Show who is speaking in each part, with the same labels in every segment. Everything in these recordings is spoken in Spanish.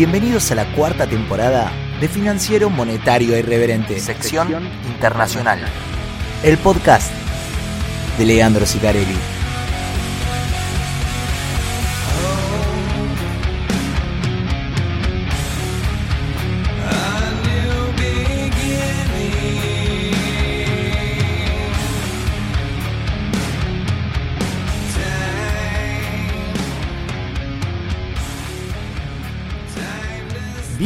Speaker 1: Bienvenidos a la cuarta temporada de Financiero Monetario Irreverente, sección internacional. El podcast de Leandro Sicarelli.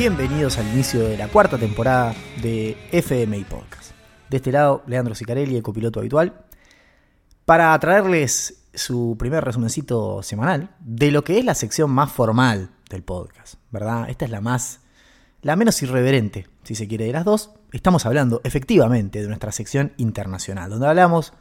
Speaker 1: Bienvenidos al inicio de la cuarta temporada de FMI Podcast. De este lado, Leandro Sicarelli, el copiloto habitual, para traerles su primer resumencito semanal de lo que es la sección más formal del podcast, ¿verdad? Esta es la más, la menos irreverente, si se quiere, de las dos. Estamos hablando efectivamente de nuestra sección internacional, donde hablamos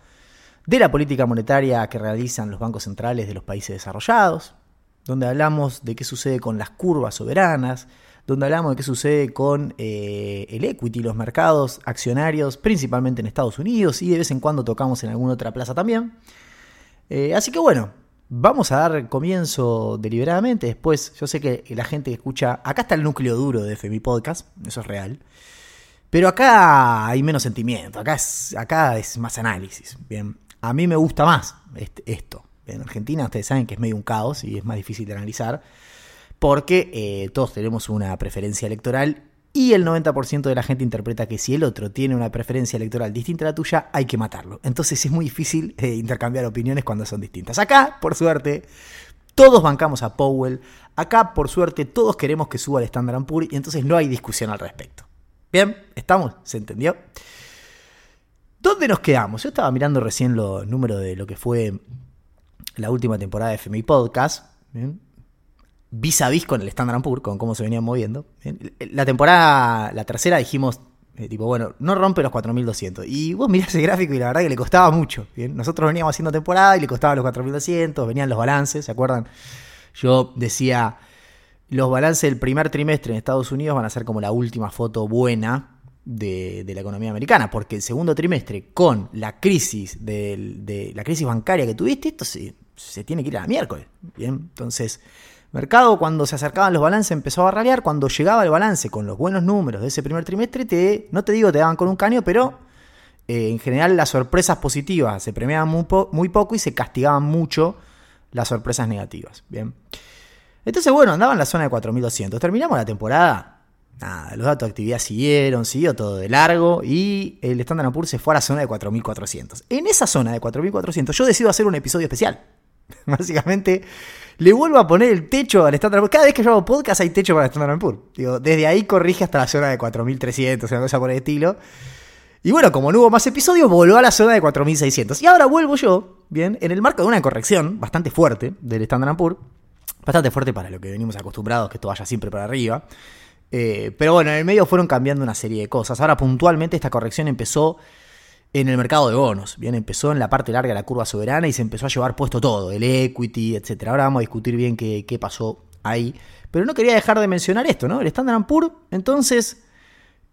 Speaker 1: de la política monetaria que realizan los bancos centrales de los países desarrollados, donde hablamos de qué sucede con las curvas soberanas, donde hablamos de qué sucede con eh, el equity, los mercados accionarios, principalmente en Estados Unidos, y de vez en cuando tocamos en alguna otra plaza también. Eh, así que bueno, vamos a dar comienzo deliberadamente. Después, yo sé que la gente que escucha, acá está el núcleo duro de FMI Podcast, eso es real. Pero acá hay menos sentimiento, acá es, acá es más análisis. Bien, a mí me gusta más esto. En Argentina ustedes saben que es medio un caos y es más difícil de analizar porque eh, todos tenemos una preferencia electoral y el 90% de la gente interpreta que si el otro tiene una preferencia electoral distinta a la tuya, hay que matarlo. Entonces es muy difícil eh, intercambiar opiniones cuando son distintas. Acá, por suerte, todos bancamos a Powell. Acá, por suerte, todos queremos que suba el Standard Poor's y entonces no hay discusión al respecto. Bien, ¿estamos? ¿Se entendió? ¿Dónde nos quedamos? Yo estaba mirando recién los números de lo que fue la última temporada de FMI Podcast. Vis a vis con el Standard Poor's, con cómo se venían moviendo. La temporada, la tercera dijimos, eh, tipo, bueno, no rompe los 4200. Y vos mirás ese gráfico y la verdad que le costaba mucho. ¿bien? Nosotros veníamos haciendo temporada y le costaba los 4200, venían los balances, ¿se acuerdan? Yo decía, los balances del primer trimestre en Estados Unidos van a ser como la última foto buena de, la economía americana, porque el segundo trimestre, con la crisis de, la crisis bancaria que tuviste, esto se, se tiene que ir a la miércoles. Bien, entonces mercado cuando se acercaban los balances empezó a ralear, cuando llegaba el balance con los buenos números de ese primer trimestre, te, no te digo te daban con un caño, pero eh, en general las sorpresas positivas se premiaban muy, poco y se castigaban mucho las sorpresas negativas. Bien. Entonces, bueno, andaba en la zona de 4200. Terminamos la temporada. Nada, los datos de actividad siguieron, siguió todo de largo y el Standard Poor's se fue a la zona de 4400. En esa zona de 4400 yo decido hacer un episodio especial. Básicamente le vuelvo a poner el techo al Standard Poor's. Cada vez que yo hago podcast hay techo para el Standard Poor's. Digo, desde ahí corrige hasta la zona de 4300, una cosa por el estilo. Y bueno, como no hubo más episodios, volvió a la zona de 4600. Y ahora vuelvo yo, bien, en el marco de una corrección bastante fuerte del Standard Poor's. Bastante fuerte para lo que venimos acostumbrados, que esto vaya siempre para arriba. Eh, pero bueno, en el medio fueron cambiando una serie de cosas. Ahora puntualmente esta corrección empezó en el mercado de bonos. Bien, empezó en la parte larga de la curva soberana y se empezó a llevar puesto todo, el equity, etc. Ahora vamos a discutir bien qué, pasó ahí. Pero no quería dejar de mencionar esto, ¿no? El Standard Poor's, entonces,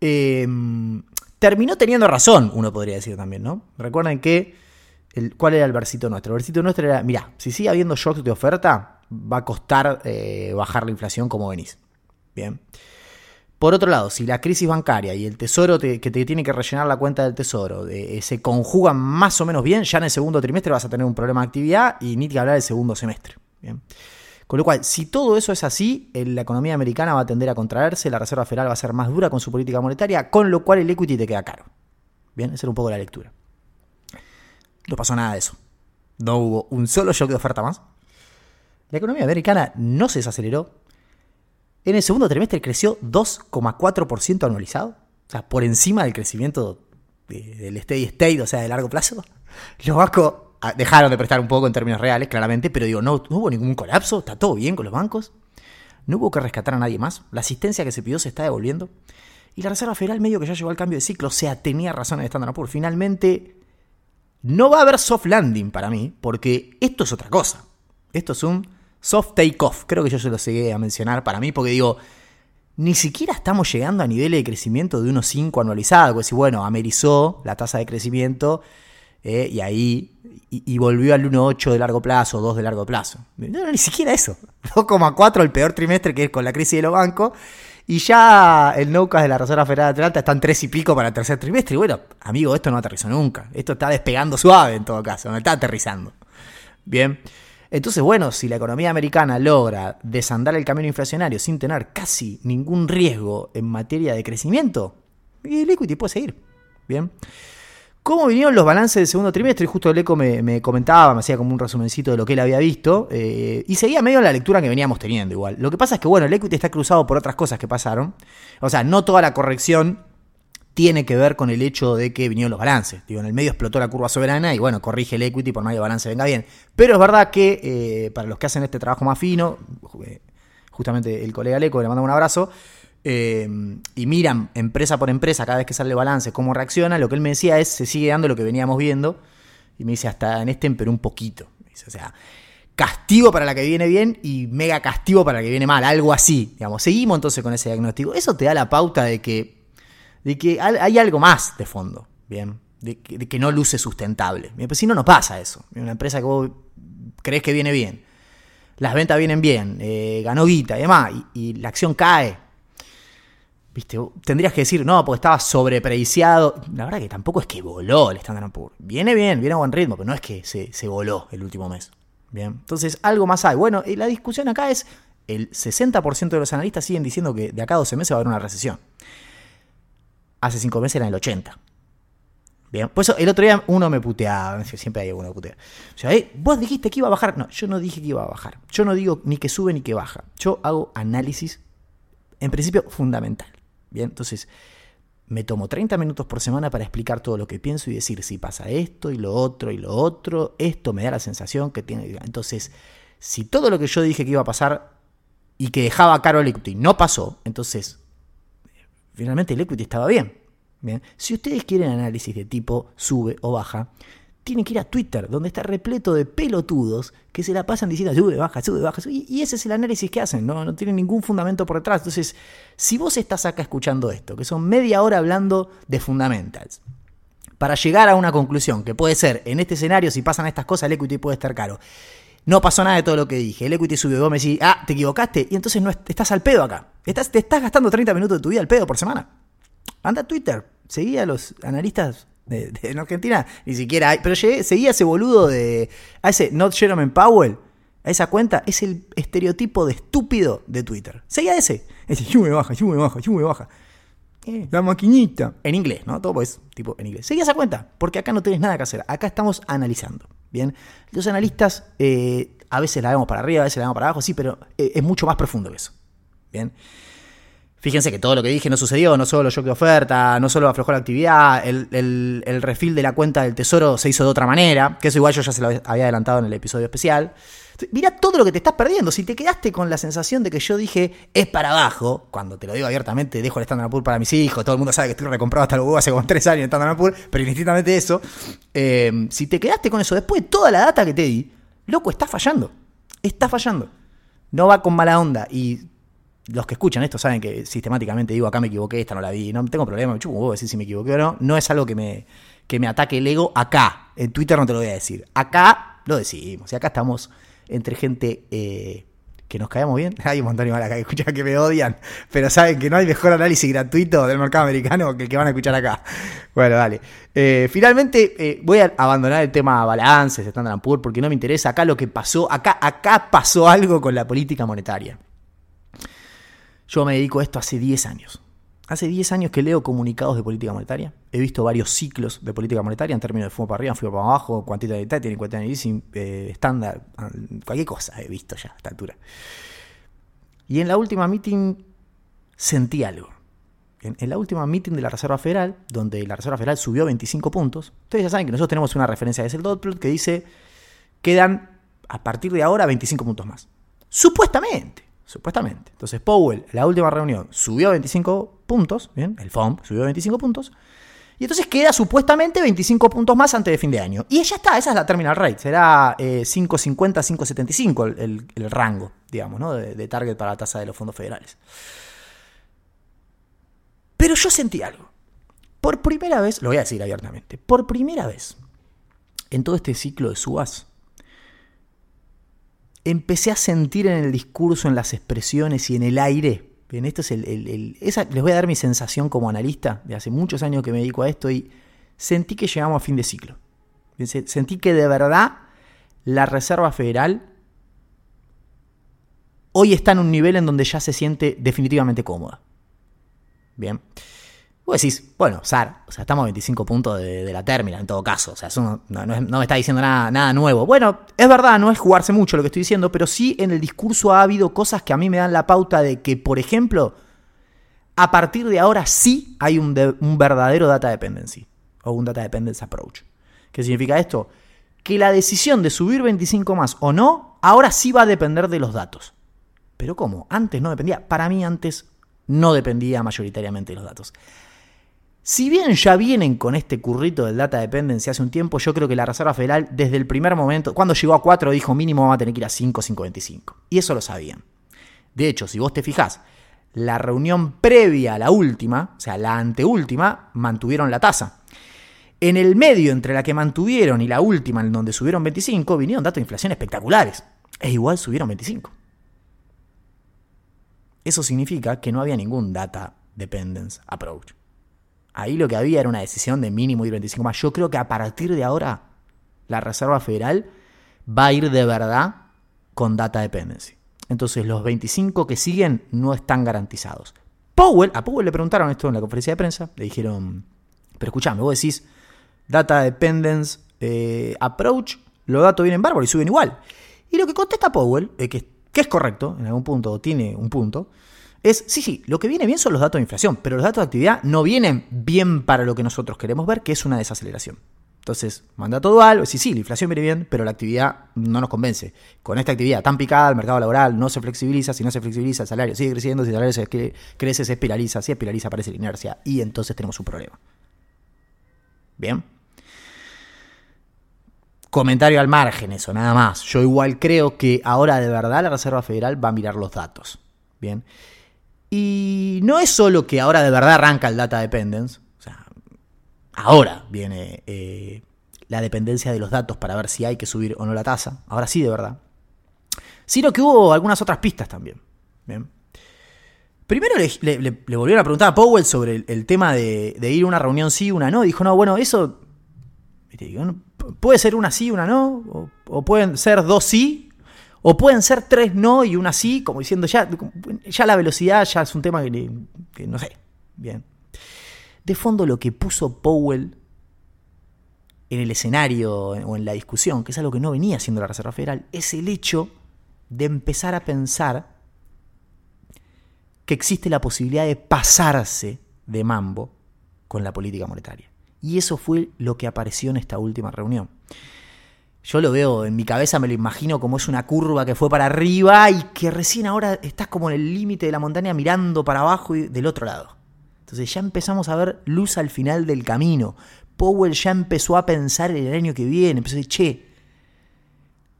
Speaker 1: em, terminó teniendo razón, uno podría decir también, ¿no? Recuerden que, el, ¿cuál era el versito nuestro? El versito nuestro era, mira, si sigue habiendo shocks de oferta, va a costar eh, bajar la inflación como venís. Bien. Por otro lado, si la crisis bancaria y el tesoro que te tiene que rellenar la cuenta del tesoro eh, se conjugan más o menos bien, ya en el segundo trimestre vas a tener un problema de actividad y ni que hablar del segundo semestre. Con lo cual, si todo eso es así, la economía americana va a tender a contraerse, la Reserva Federal va a ser más dura con su política monetaria, con lo cual el equity te queda caro. Bien, esa era un poco la lectura. No pasó nada de eso. No hubo un solo shock de oferta más. La economía americana no se desaceleró, en el segundo trimestre creció 2,4% anualizado. O sea, por encima del crecimiento del steady state, o sea, de largo plazo. Los bancos ah, dejaron de prestar un poco en términos reales, claramente, pero digo, no, hubo ningún colapso, está todo bien con los bancos. No hubo que rescatar a nadie más. La asistencia que se pidió se está devolviendo. Y la Reserva Federal medio que ya llegó al cambio de ciclo. O sea, tenía razón en Standard Poor's. Finalmente, no va a haber soft landing para mí, porque esto es otra cosa. Esto es un soft takeoff. Creo que yo se lo seguí a mencionar para mí, porque digo, ni siquiera estamos llegando a niveles de crecimiento de unos 5 anualizados. Pues si bueno, amerizó la tasa de crecimiento eh, y ahí y, volvió al 1,8 de largo plazo, 2 de largo plazo. No, ni siquiera eso. 2,4 el peor trimestre que es con la crisis de los bancos. Y ya el NOCAS de la Reserva Federal de Atlanta está en 3 y pico para el tercer trimestre. Y bueno, amigo, esto no aterrizó nunca. Esto está despegando suave en todo caso, no está aterrizando. Bien. Entonces, bueno, si la economía americana logra desandar el camino inflacionario sin tener casi ningún riesgo en materia de crecimiento, el equity puede seguir. Bien. ¿Cómo vinieron los balances del segundo trimestre? Justo el eco me, comentaba, me hacía como un resumencito de lo que él había visto. Eh, y seguía medio la lectura que veníamos teniendo igual. Lo que pasa es que, bueno, el equity está cruzado por otras cosas que pasaron. O sea, no toda la corrección tiene que ver con el hecho de que vinieron los balances. Digo, en el medio explotó la curva soberana y bueno, corrige el equity por más que el balance venga bien. Pero es verdad que eh, para los que hacen este trabajo más fino, eh, justamente el colega Leco, le mando un abrazo, Em, y miran empresa por empresa cada vez que sale balance cómo reacciona, lo que él me decía es, se sigue dando lo que veníamos viendo, y me dice, hasta en este pero un poquito. o sea, castigo para la que viene bien y mega castigo para la que viene mal, algo así. Digamos, seguimos entonces con ese diagnóstico. Eso te da la pauta de que, de que hay algo más de fondo, ¿bien? De que, no luce sustentable. Pues si no, no pasa eso. Una empresa que vos crees que viene bien, las ventas vienen bien, eh, ganó guita y demás, y la acción cae Viste, tendrías que decir, no, porque estaba sobrepreciado. La verdad que tampoco es que voló el Standard Poor's. Viene bien, viene a buen ritmo, pero no es que se, voló el último mes. Bien. Entonces, algo más hay. Bueno, y la discusión acá es: el 60% de los analistas siguen diciendo que de acá a 12 meses va a haber una recesión. Hace 5 meses era el 80. Bien, por eso el otro día uno me puteaba, siempre hay uno que putea. O sea, eh, vos dijiste que iba a bajar. No, yo no dije que iba a bajar. Yo no digo ni que sube ni que baja. Yo hago análisis, en principio, fundamental. Bien, entonces me tomo 30 minutos por semana para explicar todo lo que pienso y decir si pasa esto y lo otro y lo otro, esto me da la sensación que tiene... Entonces, si todo lo que yo dije que iba a pasar y que dejaba caro el equity no pasó, entonces finalmente el equity estaba bien. bien. Si ustedes quieren análisis de tipo sube o baja, tienen que ir a Twitter, donde está repleto de pelotudos que se la pasan diciendo sube, baja, sube, baja, sube, y ese es el análisis que hacen, ¿no? no tienen ningún fundamento por detrás. Entonces, si vos estás acá escuchando esto, que son media hora hablando de fundamentals, para llegar a una conclusión, que puede ser, en este escenario, si pasan estas cosas, el equity puede estar caro. No pasó nada de todo lo que dije. El equity subió. Vos me decís, ah, te equivocaste. Y entonces no estás al pedo acá. Estás, te estás gastando 30 minutos de tu vida al pedo por semana. Anda a Twitter. Seguí a los analistas de, en Argentina ni siquiera hay. Pero llegué, seguía ese boludo de. A ese Not Jerome Powell. A esa cuenta. Es el estereotipo de estúpido de Twitter. Seguía ese. Ese, yo me baja, yo me baja, yo me baja. La maquinita. En inglés, ¿no? Todo pues, tipo en inglés. Seguía esa cuenta. Porque acá no tenés nada que hacer. Acá estamos analizando. Bien. Los analistas. Eh, a veces la vemos para arriba, a veces la vemos para abajo, sí, pero eh, es mucho más profundo que eso. Bien. Fíjense que todo lo que dije no sucedió, no solo yo que oferta, no solo aflojó la actividad, el, el, refil de la cuenta del tesoro se hizo de otra manera, que eso igual yo ya se lo había adelantado en el episodio especial. Mira todo lo que te estás perdiendo. Si te quedaste con la sensación de que yo dije es para abajo, cuando te lo digo abiertamente, dejo el Standard Poor's para mis hijos, todo el mundo sabe que estoy recomprado hasta luego hace como tres años en Standard Poor's, pero indistintamente eso, eh, si te quedaste con eso después de toda la data que te di, loco, está fallando. Está fallando. No va con mala onda. Y los que escuchan esto saben que sistemáticamente digo, acá me equivoqué, esta no la vi, no tengo problema, me chupo decir si me equivoqué o no. No es algo que me, que me ataque el ego acá. En Twitter no te lo voy a decir. Acá lo decimos. Y acá estamos entre gente eh, que nos caemos bien. Hay un montón igual acá que escuchan que me odian, pero saben que no hay mejor análisis gratuito del mercado americano que el que van a escuchar acá. Bueno, dale. Eh, finalmente eh, voy a abandonar el tema balances, Standard Poor's, porque no me interesa. Acá lo que pasó, acá, acá pasó algo con la política monetaria. Yo me dedico a esto hace 10 años. Hace 10 años que leo comunicados de política monetaria. He visto varios ciclos de política monetaria en términos de fumo para arriba, fumo para abajo, quantitative tightening, quantitative easing, eh, estándar, cualquier cosa he visto ya a esta altura. Y en la última meeting sentí algo. En, la última meeting de la Reserva Federal, donde la Reserva Federal subió 25 puntos, ustedes ya saben que nosotros tenemos una referencia de el dot plot que dice quedan a partir de ahora 25 puntos más. Supuestamente. Supuestamente. Entonces Powell, la última reunión, subió 25 puntos, ¿bien? El FOMC subió 25 puntos. Y entonces queda supuestamente 25 puntos más antes de fin de año. Y ya está, esa es la terminal rate. Será 5.50, eh, 5.75 el, rango, digamos, ¿no? de, de target para la tasa de los fondos federales. Pero yo sentí algo. Por primera vez, lo voy a decir abiertamente, por primera vez en todo este ciclo de subas, empecé a sentir en el discurso, en las expresiones y en el aire. Bien, esto es el, esa, les voy a dar mi sensación como analista de hace muchos años que me dedico a esto y sentí que llegamos a fin de ciclo. Sentí que de verdad la Reserva Federal hoy está en un nivel en donde ya se siente definitivamente cómoda. Bien. Vos decís, bueno, SAR, o sea, estamos a 25 puntos de, la términa en todo caso. O sea, eso no, me está diciendo nada, nada nuevo. Bueno, es verdad, no es jugarse mucho lo que estoy diciendo, pero sí en el discurso ha habido cosas que a mí me dan la pauta de que, por ejemplo, a partir de ahora sí hay un verdadero data dependency o un data dependence approach. ¿Qué significa esto? Que la decisión de subir 25 más o no, ahora sí va a depender de los datos. Pero ¿cómo? Antes no dependía. Para mí antes no dependía mayoritariamente de los datos. Si bien ya vienen con este currito del data dependency hace un tiempo, yo creo que la Reserva Federal desde el primer momento, cuando llegó a 4, dijo mínimo va a tener que ir a 5, 5.25. Y eso lo sabían. De hecho, si vos te fijás, la reunión previa a la última, o sea, la anteúltima, mantuvieron la tasa. En el medio entre la que mantuvieron y la última, en donde subieron 25, vinieron datos de inflación espectaculares. E igual subieron 25. Eso significa que no había ningún data dependence approach. Ahí lo que había era una decisión de mínimo ir 25 más. Yo creo que a partir de ahora la Reserva Federal va a ir de verdad con data dependency. Entonces los 25 que siguen no están garantizados. Powell, a Powell le preguntaron esto en la conferencia de prensa, le dijeron, pero escuchame, vos decís data dependence eh, approach, los datos vienen bárbaros y suben igual. Y lo que contesta Powell, eh, que, que es correcto, en algún punto tiene un punto, es, sí, sí, lo que viene bien son los datos de inflación, pero los datos de actividad no vienen bien para lo que nosotros queremos ver, que es una desaceleración. Entonces, manda todo algo, sí, sí, la inflación viene bien, pero la actividad no nos convence. Con esta actividad tan picada, el mercado laboral no se flexibiliza, si no se flexibiliza, el salario sigue creciendo, si el salario crece, se espiraliza, si espiraliza aparece la inercia, y entonces tenemos un problema. Bien. Comentario al margen, eso, nada más. Yo igual creo que ahora de verdad la Reserva Federal va a mirar los datos. Bien. Y no es solo que ahora de verdad arranca el data dependence, o sea, ahora viene eh, la dependencia de los datos para ver si hay que subir o no la tasa, ahora sí de verdad, sino que hubo algunas otras pistas también. Primero le, volvieron a preguntar a Powell sobre el, tema de, ir a una reunión sí, una no. Dijo, no, bueno, eso puede ser una sí, una no, o pueden ser dos sí o pueden ser tres no y una sí, como diciendo ya, ya la velocidad ya es un tema que, no sé. Bien. De fondo lo que puso Powell en el escenario o en la discusión, que es algo que no venía haciendo la Reserva Federal, es el hecho de empezar a pensar que existe la posibilidad de pasarse de mambo con la política monetaria. Y eso fue lo que apareció en esta última reunión. Yo lo veo en mi cabeza, me lo imagino como es una curva que fue para arriba y que recién ahora estás como en el límite de la montaña mirando para abajo y del otro lado. Entonces ya empezamos a ver luz al final del camino. Powell ya empezó a pensar en el año que viene, empezó a decir, che,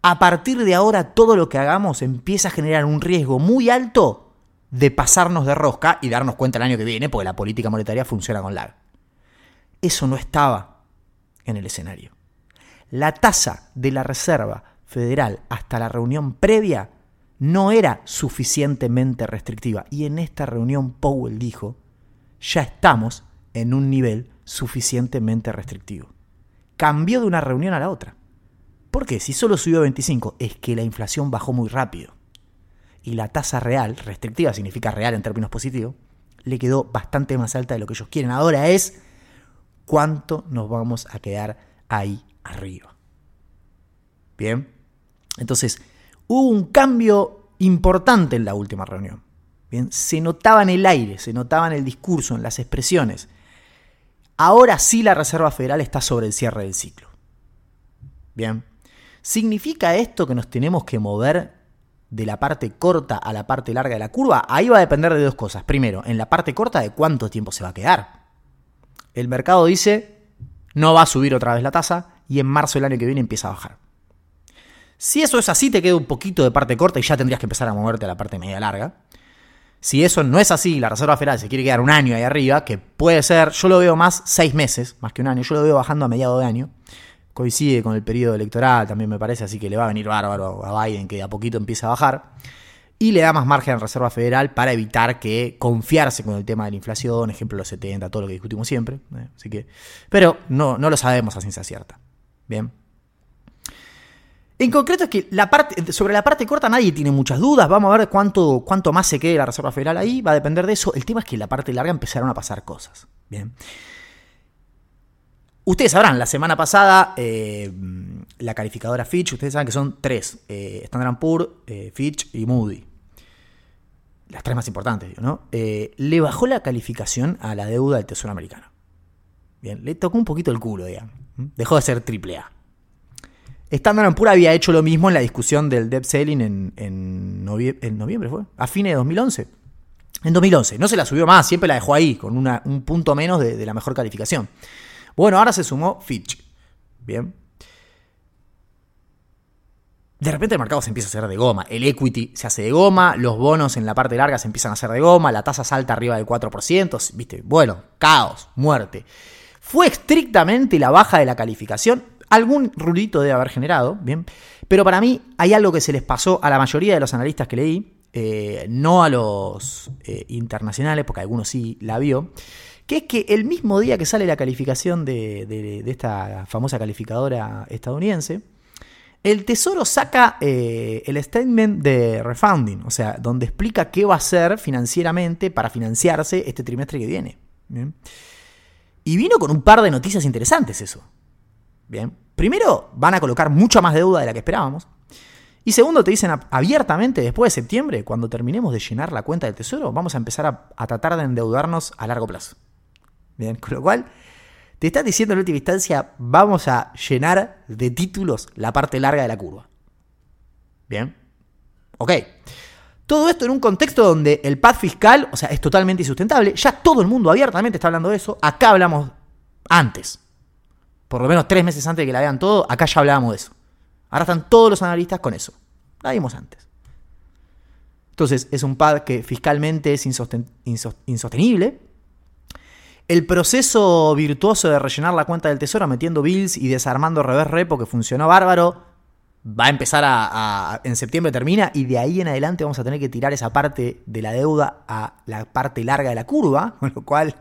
Speaker 1: a partir de ahora todo lo que hagamos empieza a generar un riesgo muy alto de pasarnos de rosca y darnos cuenta el año que viene, porque la política monetaria funciona con lag. Eso no estaba en el escenario la tasa de la Reserva Federal hasta la reunión previa no era suficientemente restrictiva. Y en esta reunión Powell dijo, ya estamos en un nivel suficientemente restrictivo. Cambió de una reunión a la otra. ¿Por qué? Si solo subió 25, es que la inflación bajó muy rápido. Y la tasa real, restrictiva significa real en términos positivos, le quedó bastante más alta de lo que ellos quieren. Ahora es cuánto nos vamos a quedar ahí arriba. Bien, entonces hubo un cambio importante en la última reunión. Bien, se notaba en el aire, se notaba en el discurso, en las expresiones. Ahora sí la Reserva Federal está sobre el cierre del ciclo. Bien, ¿significa esto que nos tenemos que mover de la parte corta a la parte larga de la curva? Ahí va a depender de dos cosas. Primero, en la parte corta de cuánto tiempo se va a quedar. El mercado dice, no va a subir otra vez la tasa, y en marzo del año que viene empieza a bajar. Si eso es así, te queda un poquito de parte corta y ya tendrías que empezar a moverte a la parte media larga. Si eso no es así, la Reserva Federal se quiere quedar un año ahí arriba, que puede ser, yo lo veo más seis meses, más que un año, yo lo veo bajando a mediados de año, coincide con el periodo electoral, también me parece, así que le va a venir bárbaro a Biden que a poquito empieza a bajar. Y le da más margen a la Reserva Federal para evitar que confiarse con el tema de la inflación, ejemplo los 70, todo lo que discutimos siempre. ¿eh? Así que, pero no, no lo sabemos a ciencia cierta. Bien. En concreto es que sobre la parte corta nadie tiene muchas dudas. Vamos a ver cuánto, cuánto más se quede la Reserva Federal ahí. Va a depender de eso. El tema es que en la parte larga empezaron a pasar cosas. Bien. Ustedes sabrán, la semana pasada eh, la calificadora Fitch, ustedes saben que son tres, eh, Standard Poor's, eh, Fitch y Moody. Las tres más importantes, ¿no? le bajó la calificación a la deuda del Tesoro americano. Bien, le tocó un poquito el culo, digamos. Dejó de ser triple A. Standard Poor's había hecho lo mismo en la discusión del debt selling en, noviembre, ¿fue? A fines de 2011. En 2011. No se la subió más, siempre la dejó ahí, con un punto menos de, la mejor calificación. Bueno, ahora se sumó Fitch. Bien. De repente el mercado se empieza a hacer de goma. El equity se hace de goma, los bonos en la parte larga se empiezan a hacer de goma, la tasa salta arriba del 4%, ¿viste? Bueno, caos, muerte. Fue estrictamente la baja de la calificación Algún rulito debe haber generado, ¿bien? Pero para mí hay algo que se les pasó a la mayoría de los analistas que leí, eh, no a los eh, internacionales, porque algunos sí la vio, que es que el mismo día que sale la calificación de, esta famosa calificadora estadounidense, el Tesoro saca eh, el statement de refunding, o sea, donde explica qué va a hacer financieramente para financiarse este trimestre que viene. Y vino con un par de noticias interesantes eso. Bien. Primero, van a colocar mucha más deuda de la que esperábamos. Y segundo, te dicen abiertamente, después de septiembre, cuando terminemos de llenar la cuenta del tesoro, vamos a empezar a, tratar de endeudarnos a largo plazo. Bien, con lo cual, te estás diciendo en última instancia, vamos a llenar de títulos la parte larga de la curva. Bien. Ok. Todo esto en un contexto donde el pad fiscal, o sea, es totalmente insustentable. Ya todo el mundo abiertamente está hablando de eso. Acá hablamos antes por lo menos tres meses antes de que la vean todo, acá ya hablábamos de eso. Ahora están todos los analistas con eso. La vimos antes. Entonces, es un pad que fiscalmente es insostenible. El proceso virtuoso de rellenar la cuenta del tesoro metiendo bills y desarmando reverse repo que funcionó bárbaro va a empezar a, en septiembre termina y de ahí en adelante vamos a tener que tirar esa parte de la deuda a la parte larga de la curva, con lo cual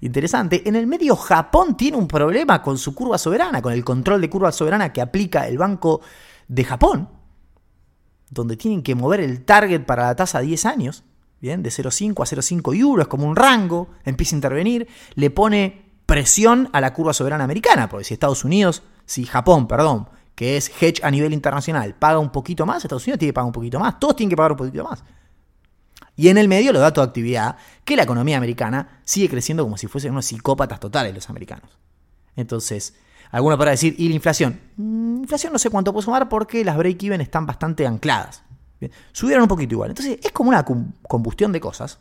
Speaker 1: interesante. En el medio Japón tiene un problema con su curva soberana, con el control de curva soberana que aplica el Banco de Japón, donde tienen que mover el target para la tasa a 10 años, bien, de 0,5 a 0,5 euros, como un rango, empieza a intervenir, le pone presión a la curva soberana americana, porque si Estados Unidos, si Japón, perdón, que es hedge a nivel internacional, paga un poquito más, Estados Unidos tiene que pagar un poquito más, todos tienen que pagar un poquito más. Y en el medio los datos de actividad, que la economía americana sigue creciendo como si fuesen unos psicópatas totales los americanos. Entonces, algunos para decir, ¿y la inflación? Mm, inflación no sé cuánto puedo sumar porque las break-even están bastante ancladas. Subieron un poquito igual. Entonces, es como una combustión de cosas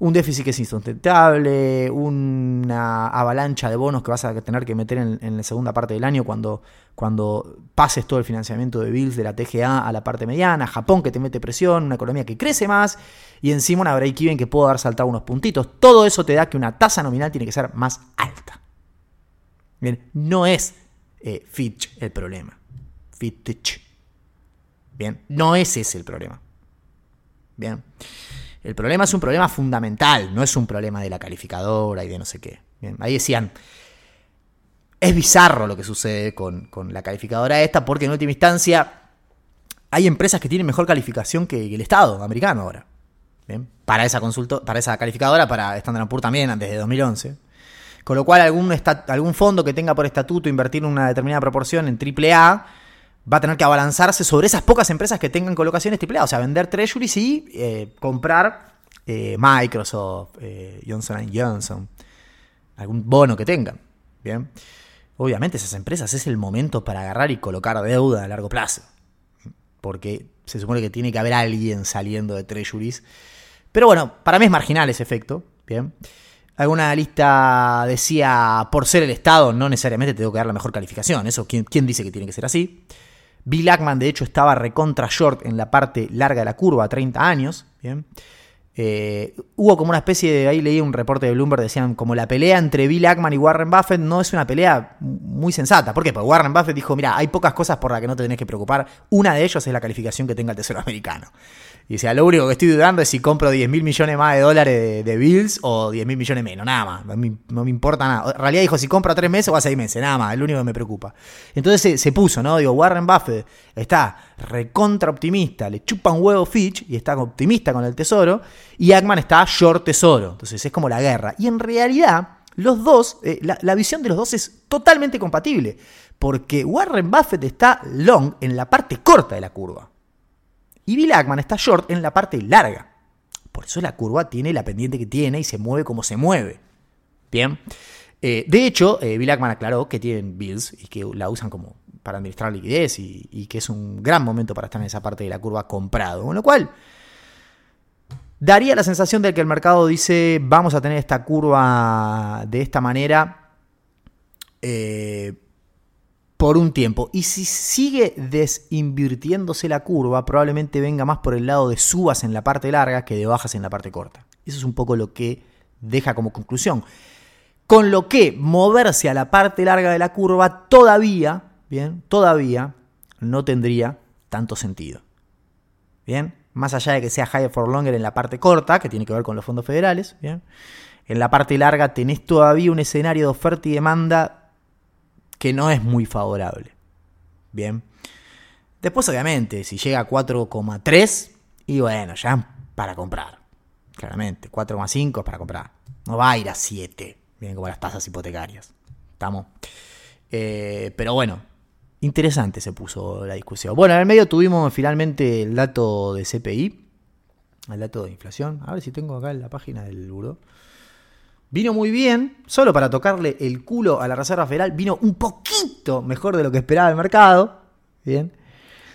Speaker 1: un déficit que es insustentable, una avalancha de bonos que vas a tener que meter en, la segunda parte del año cuando, cuando pases todo el financiamiento de bills de la TGA a la parte mediana, Japón que te mete presión, una economía que crece más y encima una break-even que puede dar saltado unos puntitos. Todo eso te da que una tasa nominal tiene que ser más alta. Bien, no es eh, Fitch el problema. Fitch. Bien, no ese es el problema. Bien. El problema es un problema fundamental, no es un problema de la calificadora y de no sé qué. ahí decían, es bizarro lo que sucede con, la calificadora esta, porque en última instancia hay empresas que tienen mejor calificación que el Estado americano ahora. Para esa consulta, para esa calificadora, para Standard Poor's también, desde 2011. Con lo cual, algún, algún fondo que tenga por estatuto invertir una determinada proporción en AAA va a tener que abalanzarse sobre esas pocas empresas que tengan colocaciones AAA, o sea, vender treasuries y eh, comprar eh, Microsoft, eh, Johnson Johnson, algún bono que tengan. Bien. Obviamente esas empresas es el momento para agarrar y colocar deuda a largo plazo. Porque se supone que tiene que haber alguien saliendo de treasuries. Pero bueno, para mí es marginal ese efecto. Bien. Alguna lista decía, por ser el Estado, no necesariamente tengo que dar la mejor calificación. Eso, ¿quién, quién dice que tiene que ser así? Bill Ackman, de hecho, estaba recontra short en la parte larga de la curva, a 30 años. Eh, hubo como una especie de, ahí leí un reporte de Bloomberg, decían como la pelea entre Bill Ackman y Warren Buffett no es una pelea muy sensata. ¿Por qué? Porque Warren Buffett dijo, mira, hay pocas cosas por las que no te tenés que preocupar. Una de ellas es la calificación que tenga el Tesoro americano. Y decía, lo único que estoy dudando es si compro 10 mil millones más de dólares de, bills o 10 mil millones menos, nada más. No me, importa nada. En realidad dijo, si compro a 3 meses o a 6 meses, nada más, es lo único que me preocupa. Entonces se, puso, ¿no? Digo, Warren Buffett está recontra optimista, le chupa un huevo Fitch y está optimista con el tesoro, y Ackman está short tesoro. Entonces es como la guerra. Y en realidad, los dos, eh, la, la visión de los dos es totalmente compatible, porque Warren Buffett está long en la parte corta de la curva. Y Bill Ackman está short en la parte larga. Por eso la curva tiene la pendiente que tiene y se mueve como se mueve. Bien. Eh, de hecho, eh, Bill Ackman aclaró que tienen bills y que la usan como para administrar liquidez y, que es un gran momento para estar en esa parte de la curva comprado. Con lo cual, daría la sensación de que el mercado dice vamos a tener esta curva de esta manera. Eh, por un tiempo. Y si sigue desinvirtiéndose la curva, probablemente venga más por el lado de subas en la parte larga que de bajas en la parte corta. Eso es un poco lo que deja como conclusión. Con lo que moverse a la parte larga de la curva todavía, bien, todavía no tendría tanto sentido. Bien, más allá de que sea higher for longer en la parte corta, que tiene que ver con los fondos federales, bien. En la parte larga tenés todavía un escenario de oferta y demanda que no es muy favorable. Bien. Después, obviamente, si llega a 4,3, y bueno, ya para comprar. Claramente, 4,5 es para comprar. No va a ir a 7, bien como las tasas hipotecarias. ¿Estamos? Eh, pero bueno, interesante se puso la discusión. Bueno, en el medio tuvimos finalmente el dato de CPI, el dato de inflación. A ver si tengo acá en la página del buró. Vino muy bien, solo para tocarle el culo a la Reserva Federal, vino un poquito mejor de lo que esperaba el mercado. Bien.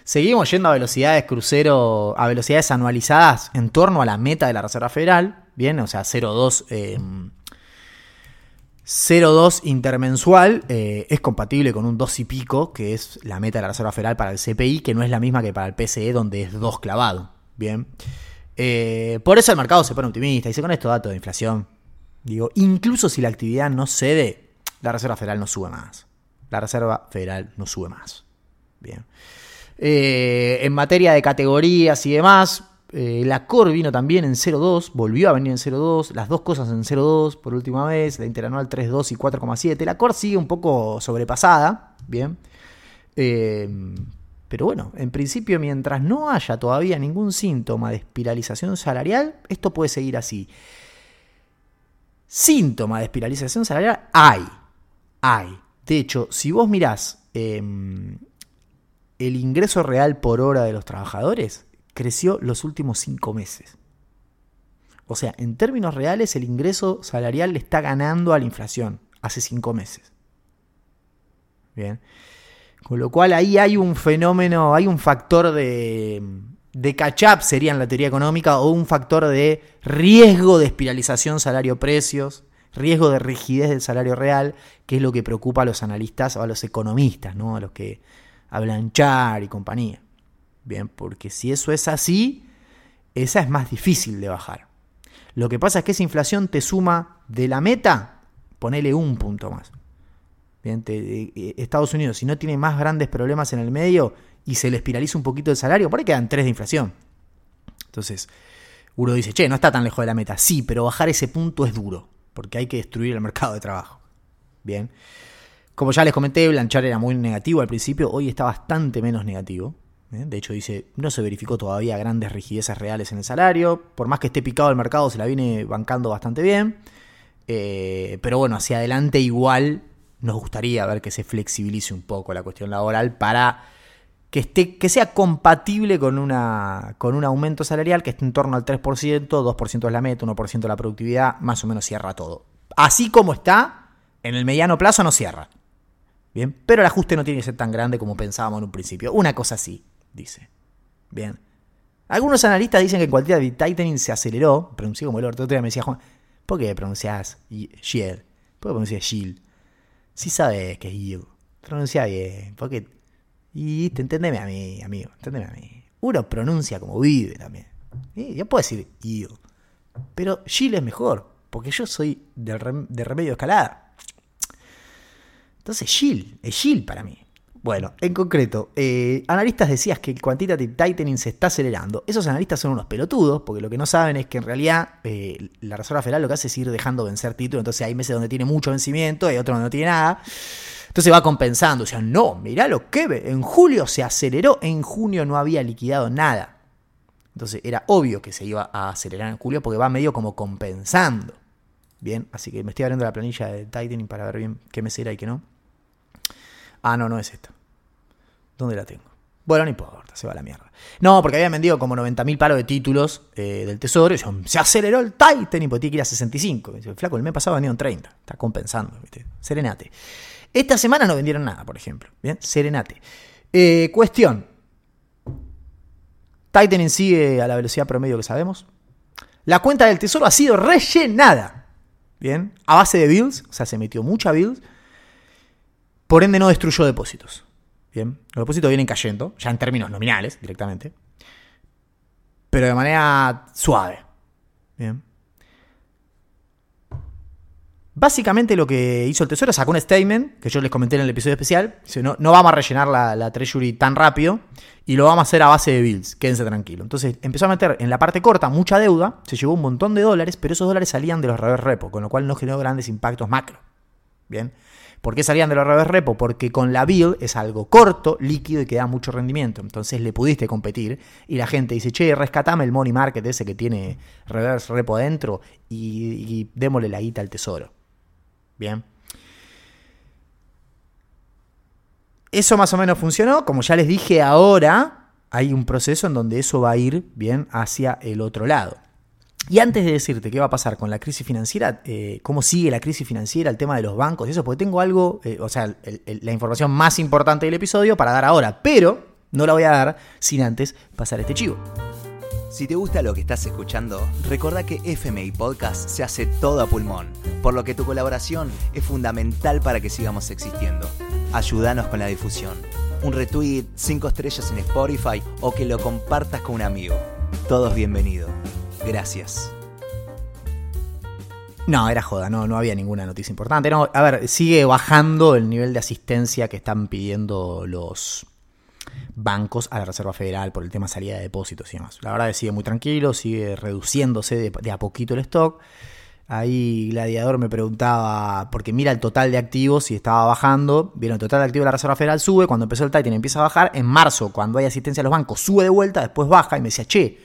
Speaker 1: Seguimos yendo a velocidades crucero, a velocidades anualizadas en torno a la meta de la Reserva Federal. Bien, o sea, 0,2 0,2 em, intermensual eh, es compatible con un 2 y pico, que es la meta de la Reserva Federal para el CPI, que no es la misma que para el PCE, donde es 2 clavado. Bien. Eh, por eso el mercado se pone optimista. Dice, con estos datos de inflación, Digo, incluso si la actividad no cede, la Reserva Federal no sube más. La Reserva Federal no sube más. Bien. Eh, en materia de categorías y demás, eh, la COR vino también en 0,2, volvió a venir en 0,2, las dos cosas en 0,2 por última vez, la interanual 3,2 y 4,7. La COR sigue un poco sobrepasada, bien. Eh, pero bueno, en principio, mientras no haya todavía ningún síntoma de espiralización salarial, esto puede seguir así síntoma de espiralización salarial hay. Hay. De hecho, si vos mirás em, el ingreso real por hora de los trabajadores, creció los últimos cinco meses. O sea, en términos reales, el ingreso salarial le está ganando a la inflación hace cinco meses. Bien. Con lo cual ahí hay un fenómeno, hay un factor de, de catch-up sería en la teoría económica o un factor de riesgo de espiralización salario-precios, riesgo de rigidez del salario real, que es lo que preocupa a los analistas o a los economistas, ¿no? a los que hablan char y compañía. Bien, porque si eso es así, esa es más difícil de bajar. Lo que pasa es que esa inflación te suma de la meta, ponele un punto más. Bien, eh, Estados Unidos, si no tiene más grandes problemas en el medio, y se le espiraliza un poquito el salario, por ahí quedan 3 de inflación. Entonces, uno dice, che, no está tan lejos de la meta. Sí, pero bajar ese punto es duro, porque hay que destruir el mercado de trabajo. Bien. Como ya les comenté, Blanchard era muy negativo al principio, hoy está bastante menos negativo. ¿eh? De hecho, dice, no se verificó todavía grandes rigideces reales en el salario. Por más que esté picado el mercado, se la viene bancando bastante bien. Eh, pero bueno, hacia adelante igual nos gustaría ver que se flexibilice un poco la cuestión laboral para que, esté, que sea compatible con, una, con un aumento salarial que esté en torno al 3%, 2% es la meta, 1% la productividad, más o menos cierra todo. Así como está, en el mediano plazo no cierra. Bien, pero el ajuste no tiene que ser tan grande como pensábamos en un principio. Una cosa así, dice. Bien. Algunos analistas dicen que en de tightening se aceleró. Pronuncié como el otro día me decía Juan, ¿por qué pronunciás Shield? ¿Por qué pronunciás Shield? Si sabes que es Yield. Pronuncia bien. Porque y entendeme a mí, amigo, entendeme a mí. Uno pronuncia como vive también. Yo puedo decir yo, Pero Gil es mejor, porque yo soy de, de remedio escalada. Entonces Gil, es Gil para mí. Bueno, en concreto, eh, analistas decías que el quantitative tightening se está acelerando. Esos analistas son unos pelotudos, porque lo que no saben es que en realidad eh, la Reserva Federal lo que hace es ir dejando vencer títulos. Entonces hay meses donde tiene mucho vencimiento, hay otros donde no tiene nada. Entonces va compensando. O sea, no, mirá lo que ve. En julio se aceleró, en junio no había liquidado nada. Entonces era obvio que se iba a acelerar en julio porque va medio como compensando. Bien, así que me estoy abriendo la planilla de tightening para ver bien qué mes era y qué no. Ah, no, no es esta. ¿Dónde la tengo? Bueno, no importa, se va a la mierda. No, porque habían vendido como 90.000 palos de títulos eh, del tesoro y se aceleró el Titan porque tiene que ir a 65. El flaco, el mes pasado vendieron 30. Está compensando. Serenate. Esta semana no vendieron nada, por ejemplo. Bien, serenate. Eh, cuestión. Titan sigue a la velocidad promedio que sabemos. La cuenta del tesoro ha sido rellenada. Bien, a base de bills, o sea, se metió mucha bills. Por ende, no destruyó depósitos. Bien, los depósitos vienen cayendo, ya en términos nominales directamente, pero de manera suave. Bien. Básicamente lo que hizo el Tesoro sacó un statement, que yo les comenté en el episodio especial, no, no vamos a rellenar la, la, Treasury tan rápido y lo vamos a hacer a base de bills, quédense tranquilos. Entonces empezó a meter en la parte corta mucha deuda, se llevó un montón de dólares, pero esos dólares salían de los reverse repo, con lo cual no generó grandes impactos macro. Bien. ¿Por qué salían de los reverse repo? Porque con la bill es algo corto, líquido y que da mucho rendimiento. Entonces le pudiste competir y la gente dice, che, rescatame el money market ese que tiene reverse repo adentro y, démosle la guita al tesoro. Bien. Eso más o menos funcionó. Como ya les dije ahora, hay un proceso en donde eso va a ir bien hacia el otro lado. Y antes de decirte qué va a pasar con la crisis financiera, eh, cómo sigue la crisis financiera, el tema de los bancos y eso, porque tengo algo, eh, o sea, la información más importante del episodio para dar ahora, pero no la voy a dar sin antes pasar este chivo.
Speaker 2: Si te gusta lo que estás escuchando, recuerda que FMI Podcast se hace todo a pulmón, por lo que tu colaboración es fundamental para que sigamos existiendo. Ayúdanos con la difusión. Un retweet, cinco estrellas en Spotify o que lo compartas con un amigo. Todos bienvenidos. Gracias.
Speaker 1: No, era joda, no, no había ninguna noticia importante. A ver, sigue bajando el nivel de asistencia que están pidiendo los bancos a la Reserva Federal por el tema salida de depósitos y demás. La verdad es que sigue muy tranquilo, sigue reduciéndose de, a poquito el stock. Ahí Gladiador me preguntaba, porque mira el total de activos y estaba bajando. Vieron, el total de activos de la Reserva Federal sube, cuando empezó el Titan empieza a bajar. En marzo, cuando hay asistencia a los bancos, sube de vuelta, después baja y me decía, che,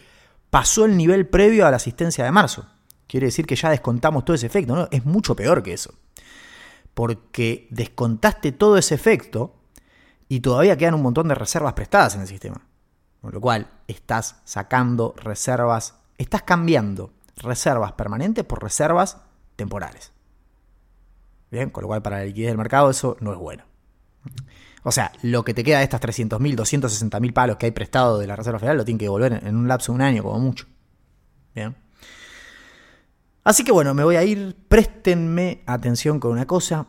Speaker 1: pasó el nivel previo a la asistencia de marzo. Quiere decir que ya descontamos todo ese efecto. ¿no? Es mucho peor que eso. Porque descontaste todo ese efecto y todavía quedan un montón de reservas prestadas en el sistema. Con lo cual, estás sacando reservas, estás cambiando reservas permanentes por reservas temporales. Bien, con lo cual para la liquidez del mercado eso no es bueno. O sea, lo que te queda de estas 300.000, 260.000 palos que hay prestado de la Reserva Federal lo tiene que devolver en un lapso de un año, como mucho. Bien. Así que bueno, me voy a ir. Préstenme atención con una cosa.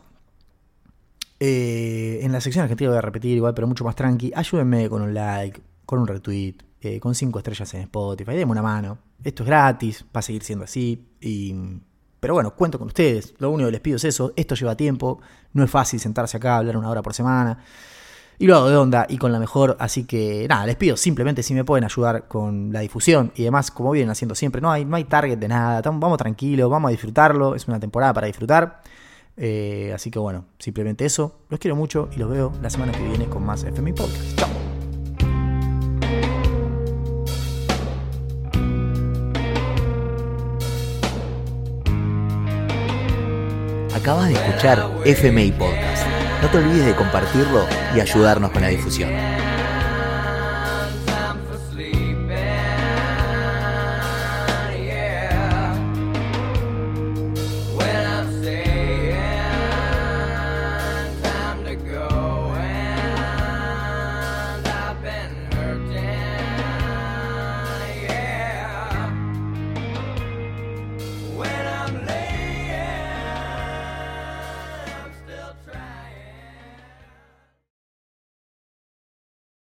Speaker 1: Eh, en la sección argentina voy a repetir igual, pero mucho más tranqui. Ayúdenme con un like, con un retweet, eh, con 5 estrellas en Spotify. Denme una mano. Esto es gratis, va a seguir siendo así. Y pero bueno, cuento con ustedes. Lo único que les pido es eso. Esto lleva tiempo. No es fácil sentarse acá a hablar una hora por semana. Y lo hago de onda y con la mejor. Así que nada, les pido simplemente si me pueden ayudar con la difusión y demás, como vienen haciendo siempre. No hay, no hay target de nada. Vamos tranquilos, vamos a disfrutarlo. Es una temporada para disfrutar. Eh, así que bueno, simplemente eso. Los quiero mucho y los veo la semana que viene con más FMI Podcast. Chao.
Speaker 2: Acabas de escuchar FMI Podcast. No te olvides de compartirlo y ayudarnos con la difusión.